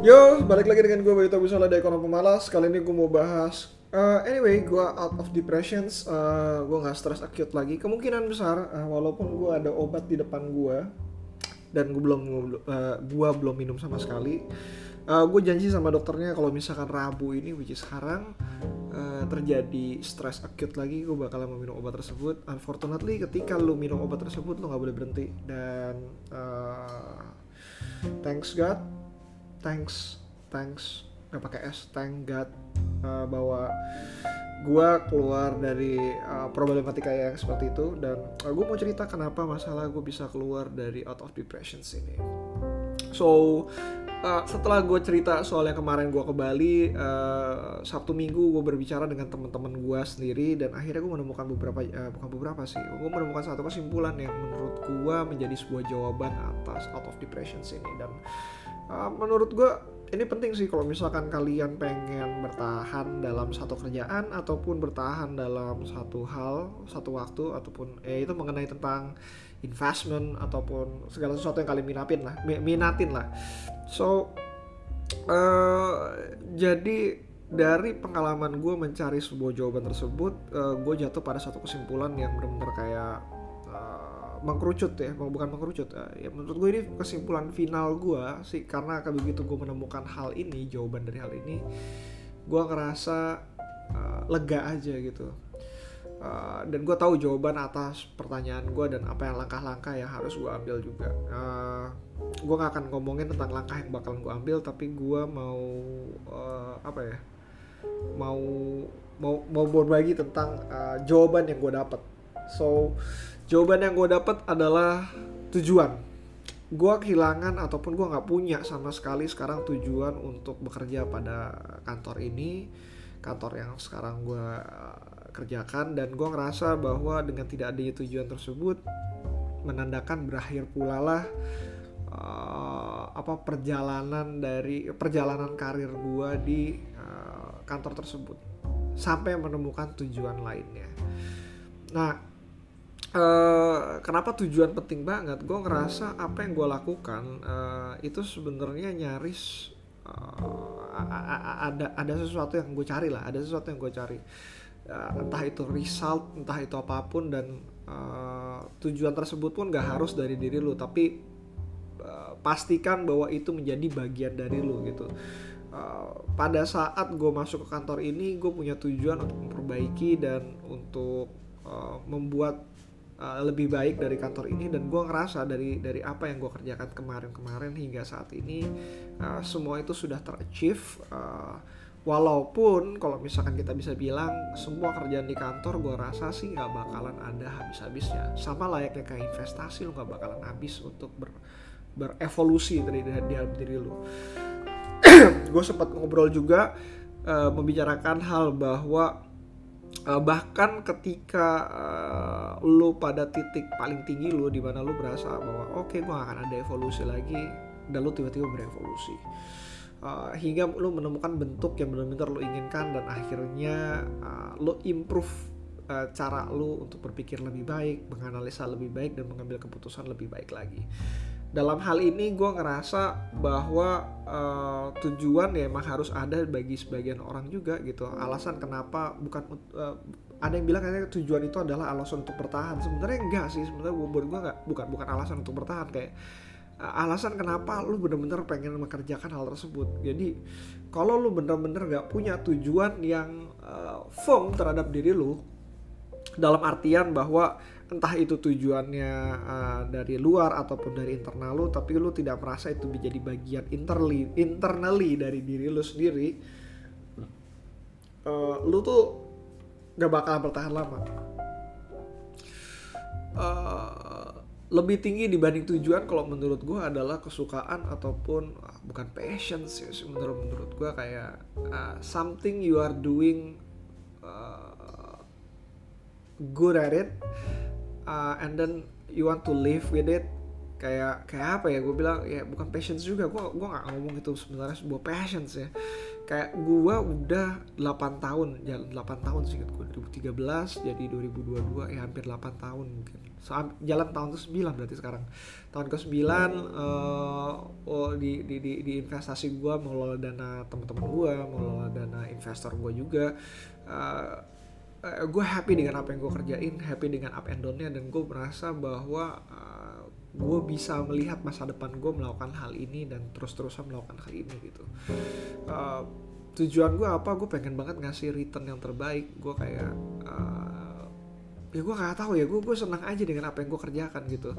Yo, balik lagi dengan gue Bayu Tabusala dari Ekonomi Pemalas. Kali ini gue mau bahas uh, anyway, gue out of depressions, uh, gue nggak stres acute lagi. Kemungkinan besar, uh, walaupun gue ada obat di depan gue dan gue belum uh, gue belum minum sama sekali. Uh, gue janji sama dokternya kalau misalkan Rabu ini, which is sekarang uh, terjadi stres acute lagi, gue bakal minum obat tersebut. Unfortunately, ketika lu minum obat tersebut, lu nggak boleh berhenti dan uh, thanks God thanks thanks nggak pakai s thank God uh, bahwa gue keluar dari uh, problematika yang seperti itu dan uh, gue mau cerita kenapa masalah gue bisa keluar dari out of depression ini so uh, setelah gue cerita soal yang kemarin gue ke Bali uh, Sabtu Minggu gue berbicara dengan teman-teman gue sendiri dan akhirnya gue menemukan beberapa uh, bukan beberapa sih gue menemukan satu kesimpulan yang menurut gue menjadi sebuah jawaban atas out of depression ini dan uh, menurut gue ini penting sih kalau misalkan kalian pengen bertahan dalam satu kerjaan ataupun bertahan dalam satu hal satu waktu ataupun eh itu mengenai tentang investment ataupun segala sesuatu yang kalian minatin lah minatin lah. So uh, jadi dari pengalaman gue mencari sebuah jawaban tersebut uh, gue jatuh pada satu kesimpulan yang benar-benar kayak mengkerucut ya bukan mengkerucut eh, ya menurut gue ini kesimpulan final gue sih karena begitu gue menemukan hal ini jawaban dari hal ini gue ngerasa uh, lega aja gitu. Uh, dan gue tahu jawaban atas pertanyaan gue dan apa yang langkah-langkah yang harus gue ambil juga. Uh, gue gak akan ngomongin tentang langkah yang bakalan gue ambil tapi gue mau uh, apa ya mau mau mau berbagi tentang uh, jawaban yang gue dapat so jawaban yang gue dapat adalah tujuan. Gue kehilangan ataupun gue nggak punya sama sekali sekarang tujuan untuk bekerja pada kantor ini kantor yang sekarang gue uh, kerjakan dan gue ngerasa bahwa dengan tidak adanya tujuan tersebut menandakan berakhir pula lah uh, apa perjalanan dari perjalanan karir gue di uh, kantor tersebut. Sampai menemukan tujuan lainnya. Nah Uh, kenapa tujuan penting banget? Gue ngerasa apa yang gue lakukan uh, itu sebenarnya nyaris uh, ada ada sesuatu yang gue cari lah, ada sesuatu yang gue cari. Uh, entah itu result, entah itu apa pun dan uh, tujuan tersebut pun gak harus dari diri lu, tapi pastikan bahwa itu menjadi bagian dari lu gitu. Uh, pada saat gue masuk ke kantor ini, gue punya tujuan untuk memperbaiki dan untuk uh, membuat uh, lebih baik dari kantor ini dan gue ngerasa dari dari apa yang gue kerjakan kemarin-kemarin hingga saat ini uh, semua itu sudah terachieve uh, walaupun kalau misalkan kita bisa bilang semua kerjaan di kantor gue rasa sih nggak bakalan ada habis-habisnya. Sama layaknya kayak investasi lo nggak bakalan habis untuk ber, berevolusi dari dalam diri lo gue sempat ngobrol juga uh, membicarakan hal bahwa uh, bahkan ketika uh, lu pada titik paling tinggi lu di mana lu berasa bahwa oke okay, gue akan ada evolusi lagi dan lu tiba-tiba berevolusi. Uh, hingga lu menemukan bentuk yang benar-benar lu inginkan dan akhirnya uh, lu improve cara lu untuk berpikir lebih baik menganalisa lebih baik dan mengambil keputusan lebih baik lagi dalam hal ini gue ngerasa bahwa uh, tujuan ya emang harus ada bagi sebagian orang juga gitu. Alasan kenapa bukan uh, ada yang bilang katanya tujuan itu adalah alasan untuk bertahan. Sebenarnya enggak sih sebenarnya buat gue nggak bukan bukan alasan untuk bertahan kayak uh, alasan kenapa lu bener-bener pengen mengerjakan hal tersebut. Jadi kalau lu bener-bener nggak punya tujuan yang uh, firm terhadap diri lu dalam artian bahwa entah itu tujuannya uh, dari luar ataupun dari internal lu tapi lu tidak merasa itu menjadi bagian interli internally dari diri lu sendiri uh, lu tuh gak bakal bertahan lama. Uh, lebih tinggi dibanding tujuan kalau menurut gue adalah kesukaan ataupun uh, bukan passion sih menurut menurut gue kayak uh, something you are doing uh, good at it uh, and then you want to live with it. Kayak kayak apa ya? Gue bilang ya bukan passions juga. Gue gue nggak ngomong itu sebenarnya sebuah passions ya. Kayak gue udah 8 tahun jalan 8 tahun sih gue 2013 jadi 2022 ya hampir 8 tahun mungkin. So, jalan tahun ke 9 berarti sekarang. Tahun ke 9 uh, oh, di, di, di, di investasi gue mengelola dana teman-teman gue mengelola dana investor gue juga. Uh, uh, gue happy dengan apa yang gue kerjain happy dengan up and downnya dan gue merasa bahwa uh, gue bisa melihat masa depan gue melakukan hal ini dan terus-terusan melakukan hal ini gitu. Uh, tujuan gue apa? Gue pengen banget ngasih return yang terbaik. Gue kayak uh, ya gue gak tahu ya. Gue gue senang aja dengan apa yang gue kerjakan gitu.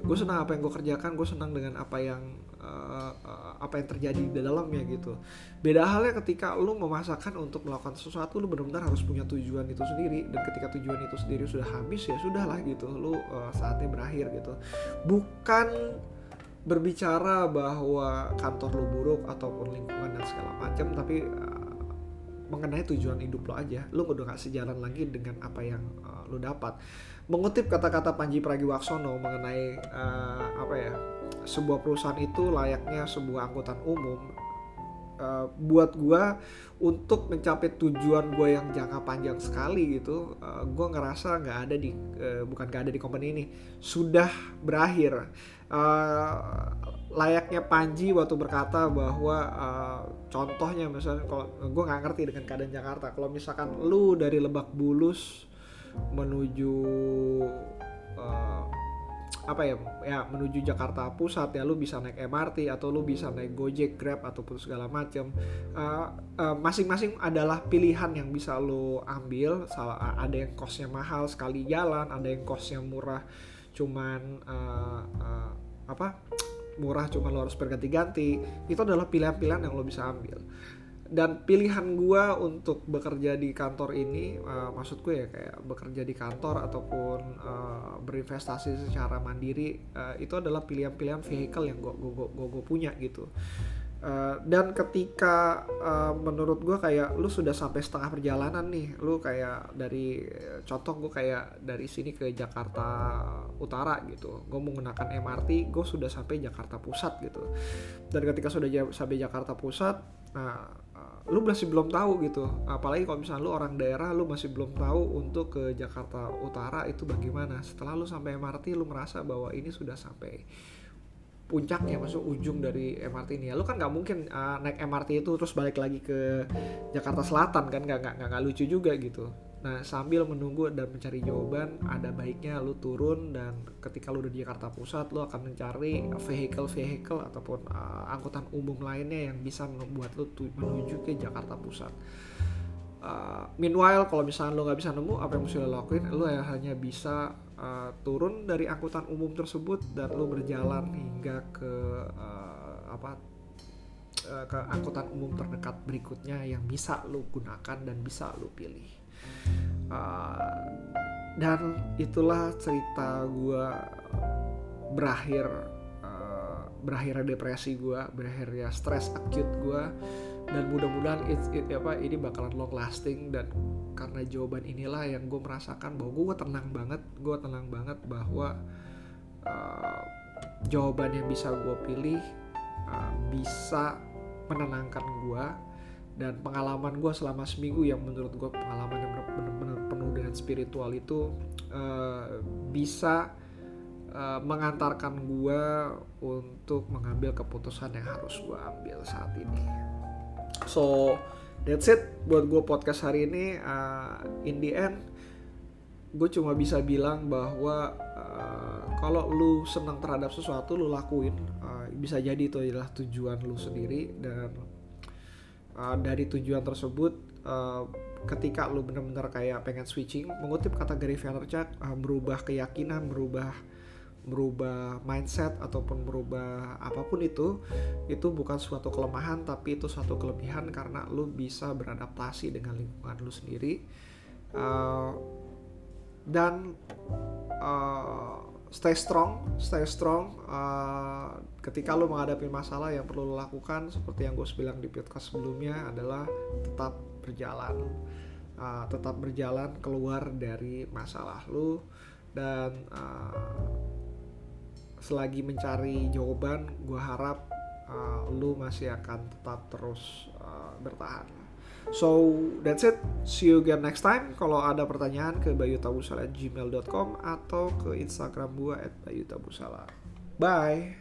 Gue senang apa yang gue kerjakan gue senang dengan apa yang uh, apa yang terjadi di dalamnya gitu. Beda halnya ketika lu memasakkan untuk melakukan sesuatu lu benar-benar harus punya tujuan itu sendiri. Dan ketika tujuan itu sendiri sudah habis ya sudahlah gitu. Lu uh, saatnya berakhir gitu. Bukan berbicara bahwa kantor lu buruk ataupun lingkungan dan segala macam tapi uh, mengenai tujuan hidup lo aja. Lu udah gak sejalan lagi dengan apa yang uh, lu dapat. Mengutip kata-kata Panji Pragiwaksono mengenai uh, apa ya sebuah perusahaan itu layaknya sebuah angkutan umum uh, buat gua untuk mencapai tujuan gue yang jangka panjang sekali gitu uh, gue ngerasa nggak ada di uh, bukan nggak ada di company ini sudah berakhir. Uh, layaknya Panji waktu berkata bahwa uh, contohnya misalnya kalau gue nggak ngerti dengan keadaan Jakarta. Kalau misalkan lu dari Lebak Bulus menuju uh, apa ya ya menuju Jakarta Pusat ya lu bisa naik MRT atau lu bisa naik Gojek Grab ataupun segala macam uh, uh, masing-masing adalah pilihan yang bisa lu ambil. Salah, ada yang kosnya mahal sekali jalan ada yang kosnya murah cuman uh, uh, apa murah cuma lo harus berganti-ganti. Itu adalah pilihan-pilihan yang lo bisa ambil. Dan pilihan gue untuk bekerja di kantor ini uh, maksud gue ya kayak bekerja di kantor ataupun uh, berinvestasi secara mandiri uh, itu adalah pilihan-pilihan vehicle yang gue gue punya gitu Uh, dan ketika uh, menurut gue kayak lu sudah sampai setengah perjalanan nih lu kayak dari contoh gue kayak dari sini ke Jakarta Utara gitu gue menggunakan MRT gue sudah sampai Jakarta Pusat gitu. Dan ketika sudah sampai Jakarta Pusat nah uh, lu masih belum tahu gitu. Apalagi kalau misalnya lu orang daerah lu masih belum tahu untuk ke Jakarta Utara itu bagaimana. Setelah lu sampai MRT lu merasa bahwa ini sudah sampai puncaknya masuk ujung dari MRT ini. Ya lu kan nggak mungkin uh, naik MRT itu terus balik lagi ke Jakarta Selatan kan? Nggak nggak nggak lucu juga gitu. Nah sambil menunggu dan mencari jawaban ada baiknya lu turun dan ketika lu udah di Jakarta Pusat lu akan mencari vehicle vehicle ataupun uh, angkutan umum lainnya yang bisa membuat lu menuju ke Jakarta Pusat. Uh, meanwhile kalau misalnya lu nggak bisa nemu apa yang mesti lo lakuin? Ya hanya bisa uh, turun dari angkutan umum tersebut dan lu berjalan hingga ke uh, apa uh, ke angkutan umum terdekat berikutnya yang bisa lu gunakan dan bisa lu pilih. Uh, dan itulah cerita gue berakhir uh, berakhirnya depresi gue berakhirnya stres acute gue dan mudah-mudahan it, it, apa ini bakalan long lasting dan karena jawaban inilah yang gue merasakan bahwa gue tenang banget gue tenang banget bahwa uh, jawaban yang bisa gue pilih uh, bisa menenangkan gue dan pengalaman gue selama seminggu yang menurut gue pengalaman yang benar-benar penuh dengan spiritual itu uh, bisa uh, mengantarkan gue untuk mengambil keputusan yang harus gue ambil saat ini so that's it buat gue podcast hari ini. Uh, in the end gue cuma bisa bilang bahwa uh, kalau lu senang terhadap sesuatu lu lakuin. Uh, bisa jadi itu adalah tujuan lu sendiri dan uh, dari tujuan tersebut uh, ketika lu benar-benar kayak pengen switching mengutip kata Gary Vaynerchuk uh, berubah keyakinan berubah merubah mindset ataupun merubah apa pun itu itu bukan suatu kelemahan tapi itu suatu kelebihan karena lu bisa beradaptasi dengan lingkungan lu sendiri. Uh, dan uh, stay strong stay strong uh, ketika lu menghadapi masalah yang perlu lu lakukan seperti yang gue bilang di podcast sebelumnya adalah tetap berjalan uh, tetap berjalan keluar dari masalah lu dan uh, selagi mencari jawaban gue harap uh, lu masih akan tetap terus uh, bertahan So that's it. See you again next time. Kalau ada pertanyaan ke bayutabusala@gmail.com atau ke Instagram gue at bayutabusala. Bye.